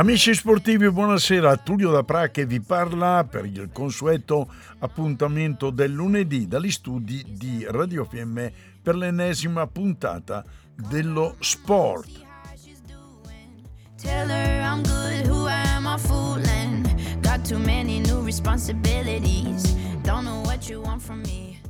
Amici sportivi, buonasera. Tullio da Pra che vi parla per il consueto appuntamento del lunedì dagli studi di Radio FM per l'ennesima puntata dello sport. Tell her I'm good, who am I fooling? Got too many new responsibilities. Don't know what you want from me.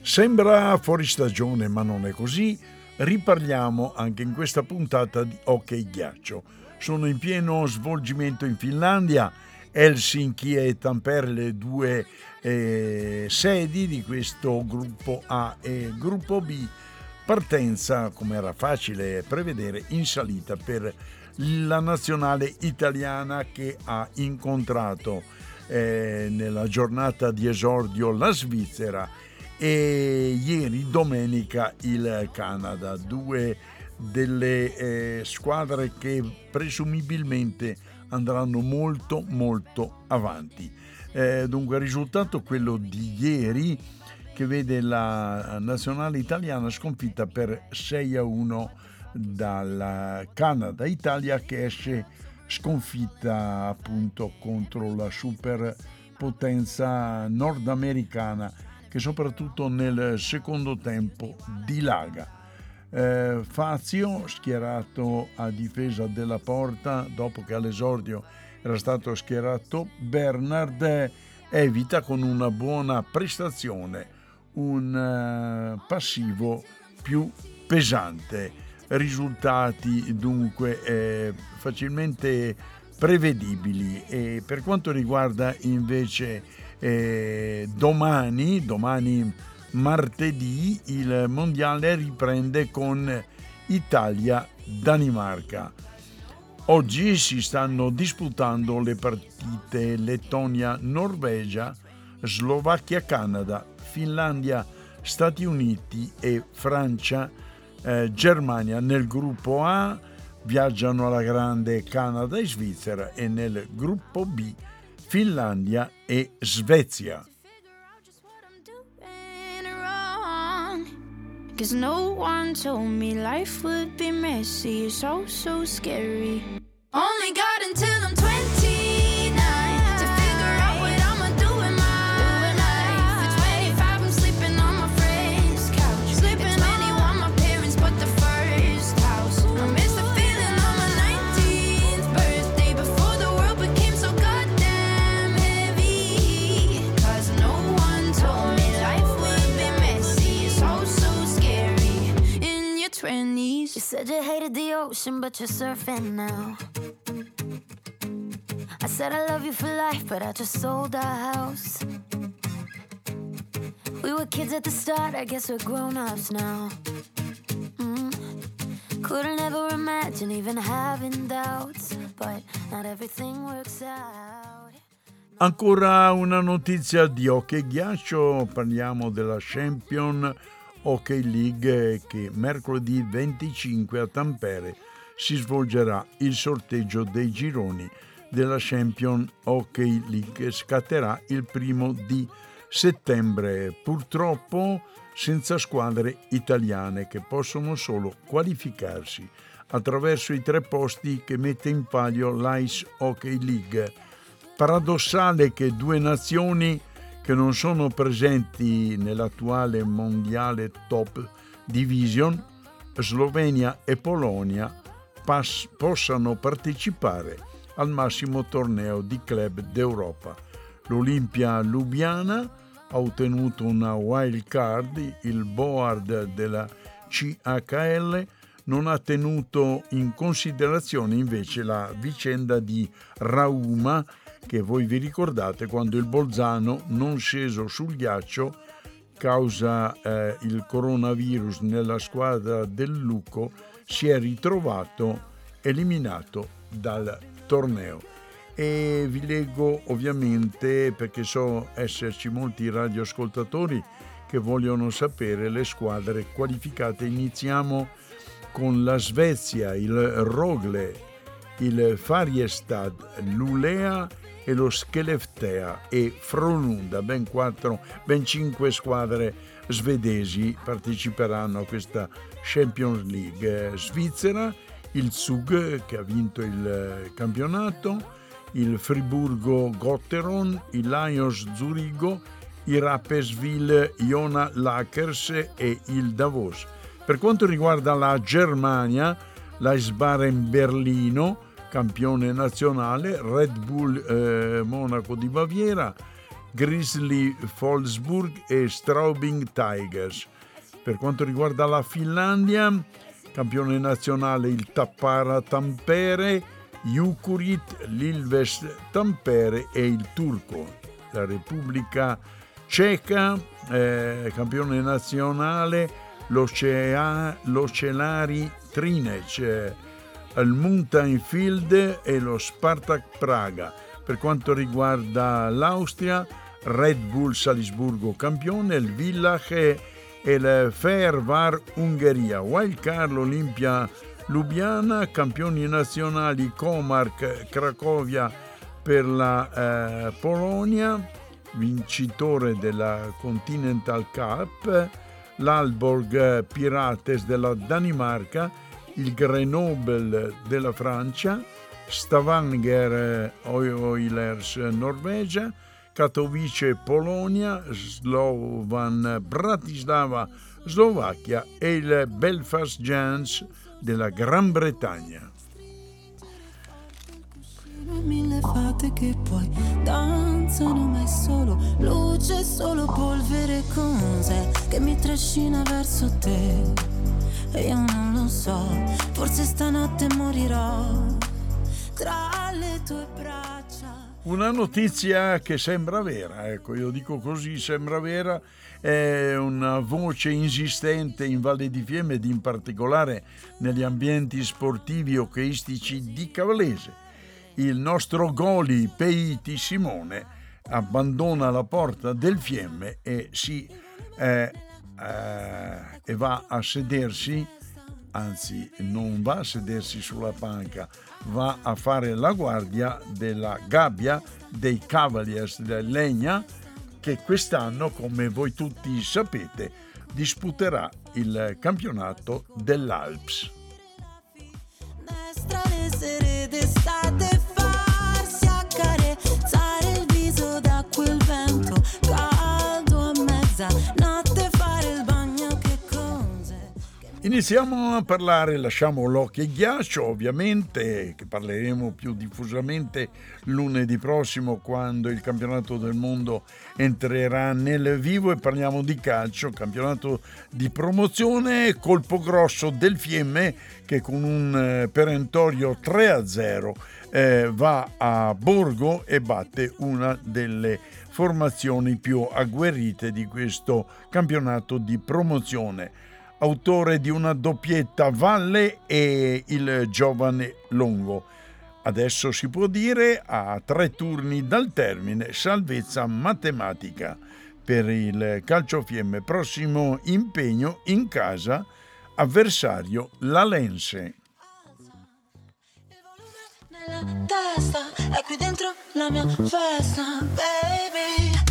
Sembra fuori stagione, ma non è così. Riparliamo anche in questa puntata di Hockey Ghiaccio sono in pieno svolgimento in Finlandia, Helsinki e Tampere le due eh, sedi di questo gruppo A e gruppo B. Partenza, come era facile prevedere, in salita per la nazionale italiana che ha incontrato eh, nella giornata di esordio la Svizzera e ieri domenica il Canada. Due delle eh, squadre che presumibilmente andranno molto molto avanti. Eh, dunque il risultato quello di ieri che vede la nazionale italiana sconfitta per 6 a 1 dal Canada, Italia che esce sconfitta appunto contro la superpotenza nordamericana che soprattutto nel secondo tempo dilaga. Eh, Fazio schierato a difesa della porta dopo che all'esordio era stato schierato Bernard evita con una buona prestazione un uh, passivo più pesante. Risultati dunque eh, facilmente prevedibili. E per quanto riguarda invece eh, domani domani martedì il mondiale riprende con Italia-Danimarca. Oggi si stanno disputando le partite Lettonia-Norvegia, Slovacchia-Canada, Finlandia-Stati Uniti e Francia-Germania. Nel gruppo A viaggiano alla grande Canada e Svizzera e nel gruppo B Finlandia e Svezia. Cause no one told me life would be messy, it's all so scary. Only got until I'm 20. Said you hated the ocean, but you're surfing now. I said I love you for life, but I just sold our house. We were kids at the start, I guess we're grown ups now. Mm. Couldn't ever imagine even having doubts, but not everything works out. Ancora una notizia di hockey ghiaccio, parliamo della Champion Hockey League che mercoledì 25 a Tampere si svolgerà il sorteggio dei gironi della Champion Hockey League scatterà il primo di settembre, purtroppo senza squadre italiane che possono solo qualificarsi attraverso i tre posti che mette in palio l'Ice Hockey League. Paradossale che due nazioni che non sono presenti nell'attuale mondiale top division, Slovenia e Polonia pass- possano partecipare al massimo torneo di club d'Europa. L'Olimpia Lubiana ha ottenuto una wild card, il board della CHL non ha tenuto in considerazione invece la vicenda di Rauma che voi vi ricordate quando il Bolzano, non sceso sul ghiaccio, causa eh, il coronavirus nella squadra del Luco, si è ritrovato eliminato dal torneo. e vi leggo ovviamente perché so esserci molti radioascoltatori che vogliono sapere le squadre qualificate. Iniziamo con la Svezia, il Rogle, il Fariestad, l'Ulea e lo Skelleftea e Frolunda, ben, quattro, ben cinque squadre svedesi parteciperanno a questa Champions League. Svizzera, il Zug che ha vinto il campionato, il Friburgo Gotteron, il Lions Zurigo, i Rapperswil Iona Lakers e il Davos. Per quanto riguarda la Germania, l'Eisbaren Berlino, campione nazionale, Red Bull eh, Monaco di Baviera, Grizzly Wolfsburg e Straubing Tigers. Per quanto riguarda la Finlandia, campione nazionale il Tappara Tampere, Jukurit, l'Ilves Tampere e il Turco. La Repubblica Ceca, eh, campione nazionale, l'Ocelari Trinec, eh, il Mountain Field e lo Spartak Praga. Per quanto riguarda l'Austria, Red Bull Salisburgo campione, il Villach e il Fervar Ungheria. Wildcard l'Olimpia Lubiana, campioni nazionali Comark Cracovia per la eh, Polonia, vincitore della Continental Cup, l'Alborg Pirates della Danimarca, il Grenoble della Francia, Stavanger Oilers Norvegia, Katowice Polonia, Slovan Bratislava Slovacchia e il Belfast Giants della Gran Bretagna. Mille fate che poi danzano ma è solo luce, solo polvere cos'è che mi trascina verso te io non lo so, forse stanotte morirò tra le tue braccia. Una notizia che sembra vera, ecco, io dico così, sembra vera, è una voce insistente in Valle di Fiemme ed in particolare negli ambienti sportivi hockeyistici di Cavallese. Il nostro Goli Peiti Simone abbandona la porta del Fiemme e, si, eh, eh, e va a sedersi, anzi non va a sedersi sulla panca, va a fare la guardia della gabbia dei Cavaliers del Legna che quest'anno, come voi tutti sapete, disputerà il campionato dell'Alps. Iniziamo a parlare, lasciamo l'occhio e ghiaccio ovviamente, che parleremo più diffusamente lunedì prossimo quando il campionato del mondo entrerà nel vivo e parliamo di calcio, campionato di promozione, colpo grosso del Fiemme che con un eh, perentorio 3-0 eh, va a Borgo e batte una delle formazioni più agguerrite di questo campionato di promozione autore di una doppietta Valle e il giovane Longo. Adesso si può dire a tre turni dal termine salvezza matematica per il calciofiemme prossimo impegno in casa avversario la Lense. Nella testa è qui dentro la mia festa, baby.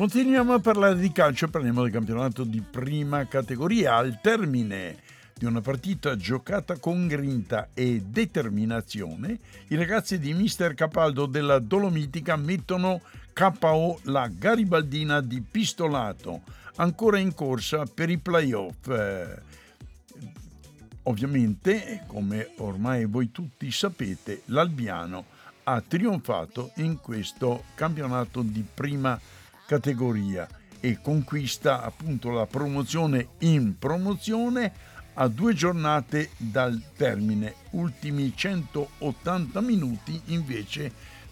Continuiamo a parlare di calcio, parliamo del campionato di prima categoria. Al termine di una partita giocata con grinta e determinazione, i ragazzi di Mister Capaldo della Dolomitica mettono KO la Garibaldina di Pistolato, ancora in corsa per i playoff. Eh, ovviamente, come ormai voi tutti sapete, l'Albiano ha trionfato in questo campionato di prima categoria categoria e conquista appunto la promozione in promozione a due giornate dal termine, ultimi 180 minuti invece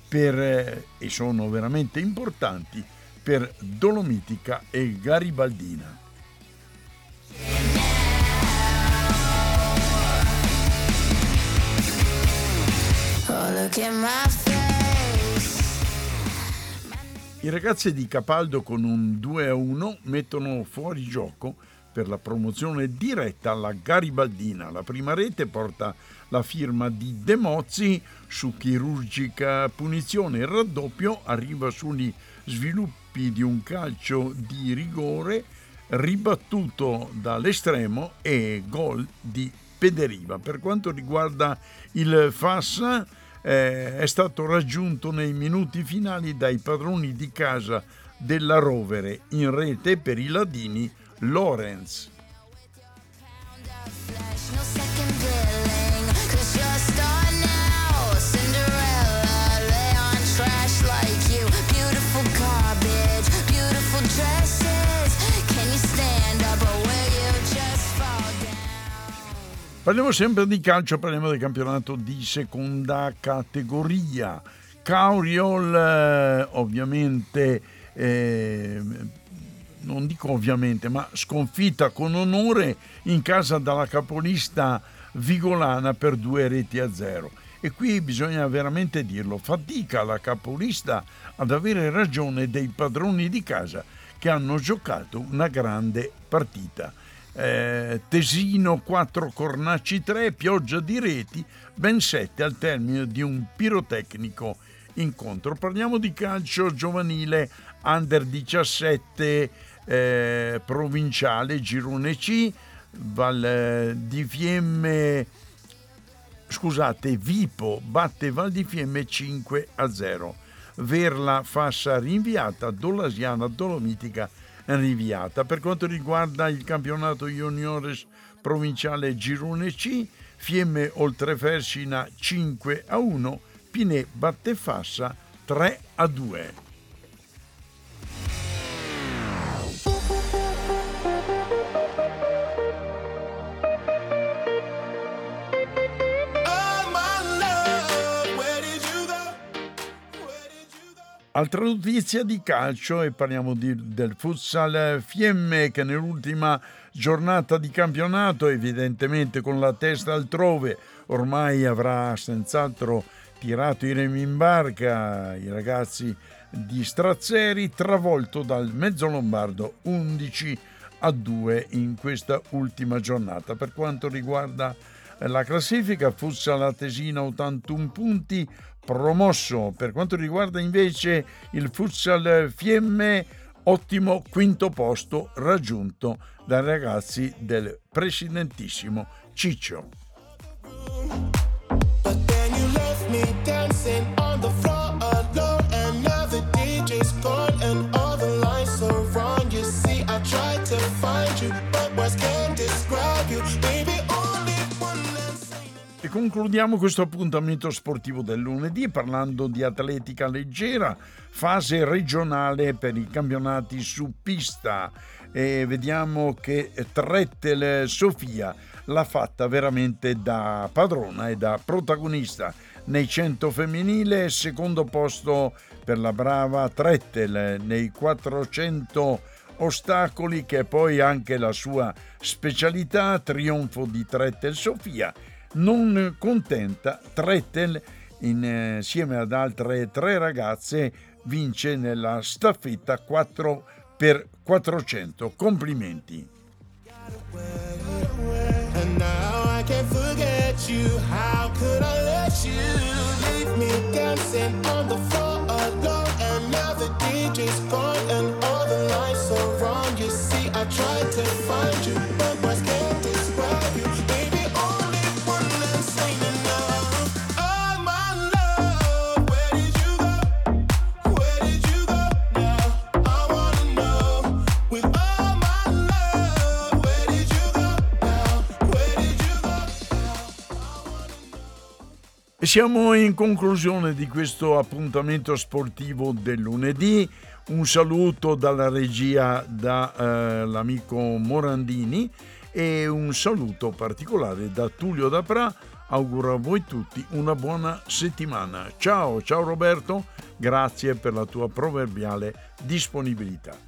per, eh, e sono veramente importanti, per Dolomitica e Garibaldina. I ragazzi di Capaldo con un 2 a 1 mettono fuori gioco per la promozione diretta alla Garibaldina. La prima rete porta la firma di De Mozzi su chirurgica punizione. Il raddoppio arriva sugli sviluppi di un calcio di rigore ribattuto dall'estremo e gol di Pederiva. Per quanto riguarda il Fassa, eh, è stato raggiunto nei minuti finali dai padroni di casa della Rovere in rete per i ladini Lorenz. Parliamo sempre di calcio, parliamo del campionato di seconda categoria. Cauriol eh, ovviamente, eh, non dico ovviamente, ma sconfitta con onore in casa dalla capolista Vigolana per due reti a zero. E qui bisogna veramente dirlo, fatica la capolista ad avere ragione dei padroni di casa che hanno giocato una grande partita eh, Tesino 4 Cornacci 3, pioggia di reti, ben 7 al termine di un pirotecnico incontro. Parliamo di calcio giovanile under 17 eh, provinciale Girone C, Val di Fiemme scusate, Vipo batte Val di Fiemme 5 a 0. Verla Fassa rinviata, Dolasiana Dolomitica rinviata. Per quanto riguarda il campionato juniores provinciale Girone C, Fiemme Oltrefersina 5 a 1, Pinè Battefassa 3 a 2. Altra notizia di calcio e parliamo di, del futsal Fiemme che nell'ultima giornata di campionato, evidentemente con la testa altrove, ormai avrà senz'altro tirato i remi in barca i ragazzi di Strazzeri, travolto dal mezzo lombardo 11 a 2 in questa ultima giornata. Per quanto riguarda la classifica, Futsal Atesina 81 punti, promosso. Per quanto riguarda invece il futsal Fiemme, ottimo quinto posto raggiunto dai ragazzi del presidentissimo Ciccio. Concludiamo questo appuntamento sportivo del lunedì parlando di atletica leggera, fase regionale per i campionati su pista. E vediamo che Trettel Sofia l'ha fatta veramente da padrona e da protagonista. Nei 100 femminile, secondo posto per la brava Trettel, nei 400 ostacoli che è poi anche la sua specialità, trionfo di Trettel Sofia non contenta, Trettel, insieme ad altre tre ragazze, vince nella staffetta 4 per 400. Complimenti. Siamo in conclusione di questo appuntamento sportivo del lunedì. Un saluto dalla regia dall'amico eh, Morandini e un saluto particolare da Tullio Dapra auguro a voi tutti una buona settimana. Ciao, ciao Roberto, grazie per la tua proverbiale disponibilità.